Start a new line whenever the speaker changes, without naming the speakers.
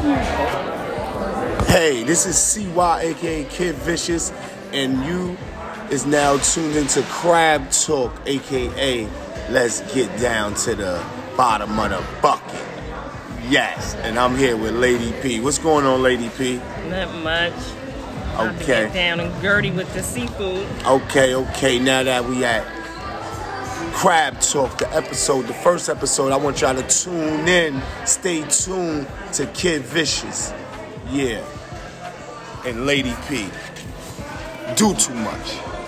Hey, this is CY, aka Kid Vicious, and you is now tuned into Crab Talk, aka Let's Get Down to the Bottom of the Bucket. Yes, and I'm here with Lady P. What's going on, Lady P?
Not much.
Okay.
get down and dirty with the seafood.
Okay, okay, now that we at Crab Talk, the episode, the first episode, I want y'all to tune in, stay tuned to Kid Vicious. Yeah. And Lady P. Do too much.